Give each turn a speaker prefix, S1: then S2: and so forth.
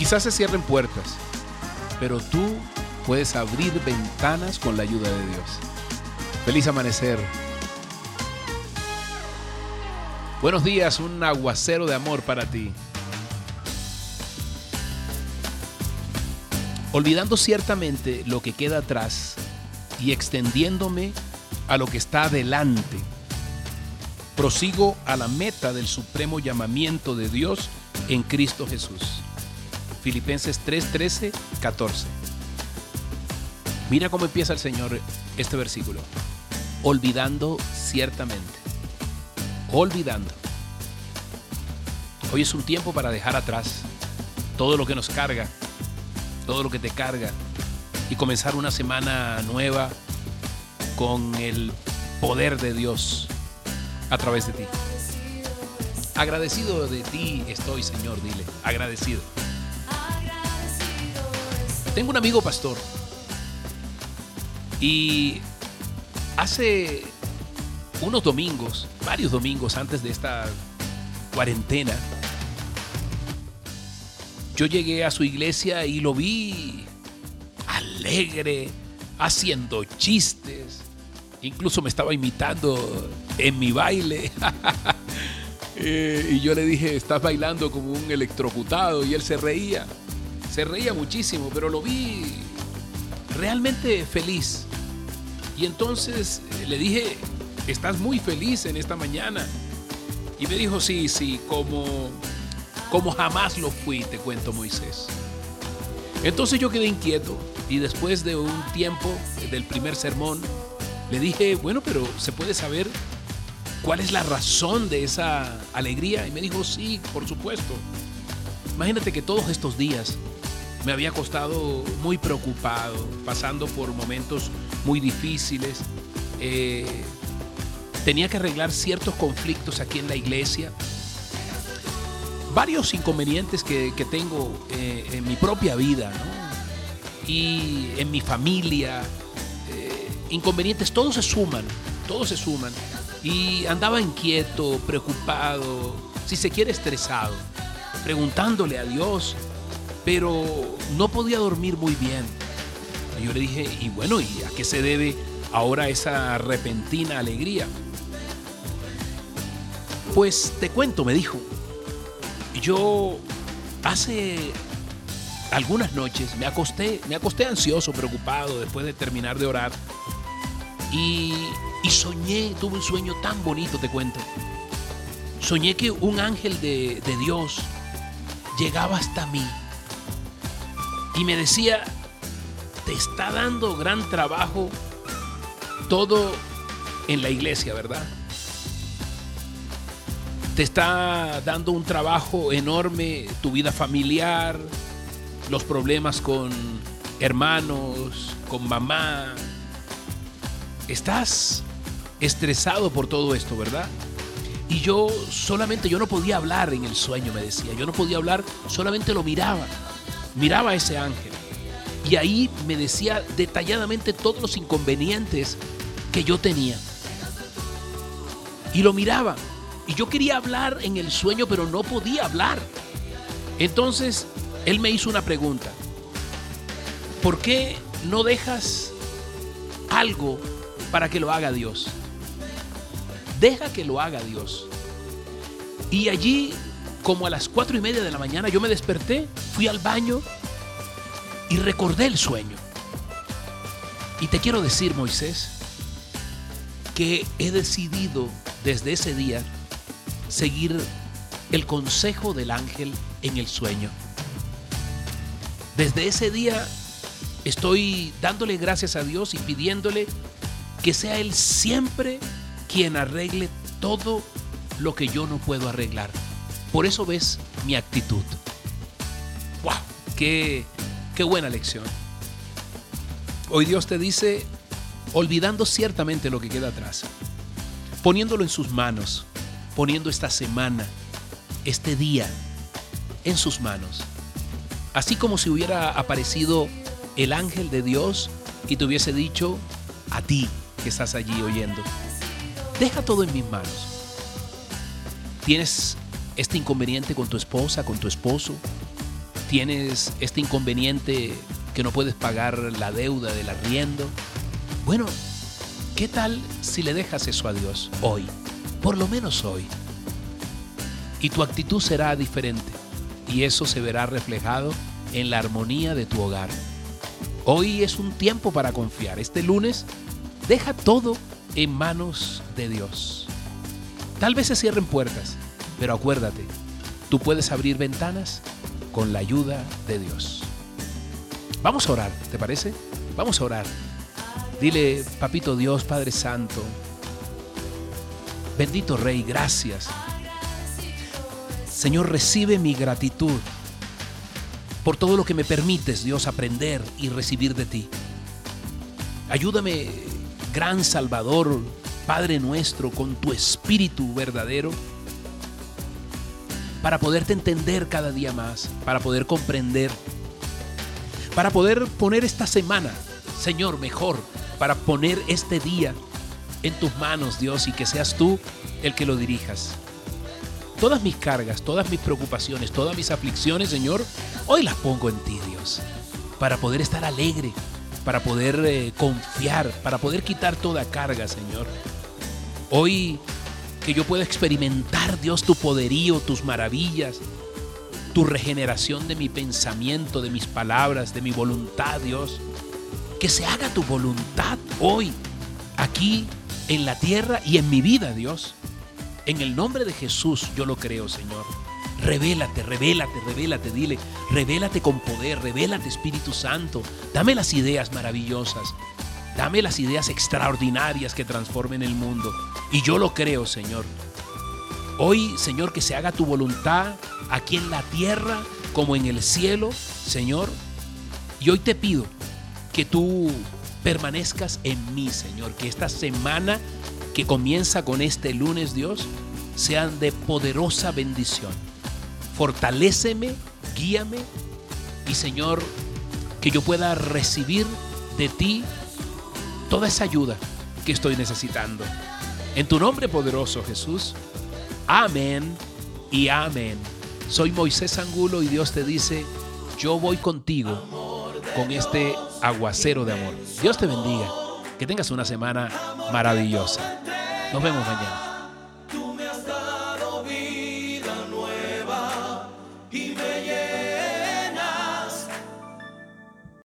S1: Quizás se cierren puertas, pero tú puedes abrir ventanas con la ayuda de Dios. Feliz amanecer. Buenos días, un aguacero de amor para ti. Olvidando ciertamente lo que queda atrás y extendiéndome a lo que está adelante, prosigo a la meta del supremo llamamiento de Dios en Cristo Jesús. Filipenses 3, 13, 14. Mira cómo empieza el Señor este versículo. Olvidando ciertamente. Olvidando. Hoy es un tiempo para dejar atrás todo lo que nos carga, todo lo que te carga y comenzar una semana nueva con el poder de Dios a través de ti. Agradecido de ti estoy, Señor, dile, agradecido. Tengo un amigo pastor y hace unos domingos, varios domingos antes de esta cuarentena, yo llegué a su iglesia y lo vi alegre, haciendo chistes, incluso me estaba imitando en mi baile. Eh, y yo le dije, estás bailando como un electrocutado y él se reía, se reía muchísimo, pero lo vi realmente feliz. Y entonces eh, le dije, estás muy feliz en esta mañana. Y me dijo, sí, sí, como, como jamás lo fui, te cuento Moisés. Entonces yo quedé inquieto y después de un tiempo del primer sermón, le dije, bueno, pero ¿se puede saber cuál es la razón de esa alegría? Y me dijo, sí, por supuesto. Imagínate que todos estos días me había costado muy preocupado, pasando por momentos muy difíciles. Eh, tenía que arreglar ciertos conflictos aquí en la iglesia. Varios inconvenientes que, tengo eh, en mi propia vida y en mi familia. Eh, inconvenientes, todos se suman, todos se suman. Y andaba inquieto, preocupado, si se quiere estresado, preguntándole a Dios, pero no podía dormir muy bien. Yo le dije, y bueno, ¿y a qué se debe ahora esa repentina alegría? Pues te cuento, me dijo. Yo hace algunas noches me acosté, me acosté ansioso, preocupado después de terminar de orar. Y, soñé, tuve un sueño tan bonito, te cuento. Soñé que un ángel de Dios llegaba hasta mí y me decía, te está dando gran trabajo todo en la iglesia, ¿verdad? Te está dando un trabajo enorme tu vida familiar, los problemas con hermanos, con mamá. Estás estresado por todo esto, ¿verdad? Y yo solamente, yo no podía hablar en el sueño, me decía. Yo no podía hablar, solamente lo miraba. Miraba a ese ángel. Y ahí me decía detalladamente todos los inconvenientes que yo tenía. Y lo miraba. Y yo quería hablar en el sueño, pero no podía hablar. Entonces, él me hizo una pregunta. ¿Por qué no dejas algo para que lo haga Dios? Deja que lo haga Dios. Y allí, como a las cuatro y media de la mañana, yo me desperté, fui al baño y recordé el sueño. Y te quiero decir, Moisés, que he decidido desde ese día seguir el consejo del ángel en el sueño. Desde ese día estoy dándole gracias a Dios y pidiéndole que sea Él siempre quien arregle todo lo que yo no puedo arreglar. Por eso ves mi actitud. ¡Wow! ¡Qué, qué buena lección! Hoy Dios te dice, olvidando ciertamente lo que queda atrás, poniéndolo en sus manos, poniendo esta semana, este día en sus manos. Así como si hubiera aparecido el ángel de Dios y te hubiese dicho a ti que estás allí oyendo, deja todo en mis manos. Tienes este inconveniente con tu esposa, con tu esposo, tienes este inconveniente que no puedes pagar la deuda del arriendo. Bueno, ¿qué tal si le dejas eso a Dios hoy? Por lo menos hoy. Y tu actitud será diferente y eso se verá reflejado en la armonía de tu hogar. Hoy es un tiempo para confiar. Este lunes deja todo en manos de Dios. Tal vez se cierren puertas, pero acuérdate, tú puedes abrir ventanas con la ayuda de Dios. Vamos a orar, ¿te parece? Vamos a orar. Dile, Papito Dios, Padre Santo, bendito Rey, gracias. Señor, recibe mi gratitud por todo lo que me permites, Dios, aprender y recibir de ti. Ayúdame, gran Salvador, Padre nuestro, con tu espíritu verdadero, para poderte entender cada día más, para poder comprender, para poder poner esta semana, Señor, mejor, para poner este día en tus manos, Dios, y que seas tú el que lo dirijas. Todas mis cargas, todas mis preocupaciones, todas mis aflicciones, Señor, hoy las pongo en ti, Dios, para poder estar alegre, para poder eh, confiar, para poder quitar toda carga, Señor. Hoy que yo pueda experimentar, Dios, tu poderío, tus maravillas, tu regeneración de mi pensamiento, de mis palabras, de mi voluntad, Dios. Que se haga tu voluntad hoy, aquí, en la tierra y en mi vida, Dios. En el nombre de Jesús yo lo creo, Señor. Revélate, revélate, revélate, dile, revélate con poder, revélate Espíritu Santo. Dame las ideas maravillosas, dame las ideas extraordinarias que transformen el mundo. Y yo lo creo, Señor. Hoy, Señor, que se haga tu voluntad aquí en la tierra como en el cielo, Señor. Y hoy te pido que tú permanezcas en mí, Señor, que esta semana que comienza con este lunes, Dios, sean de poderosa bendición. Fortaléceme, guíame y Señor, que yo pueda recibir de ti toda esa ayuda que estoy necesitando. En tu nombre poderoso, Jesús. Amén y amén. Soy Moisés Angulo y Dios te dice, yo voy contigo con este aguacero de amor. Dios te bendiga. Que tengas una semana maravillosa. Nos vemos mañana.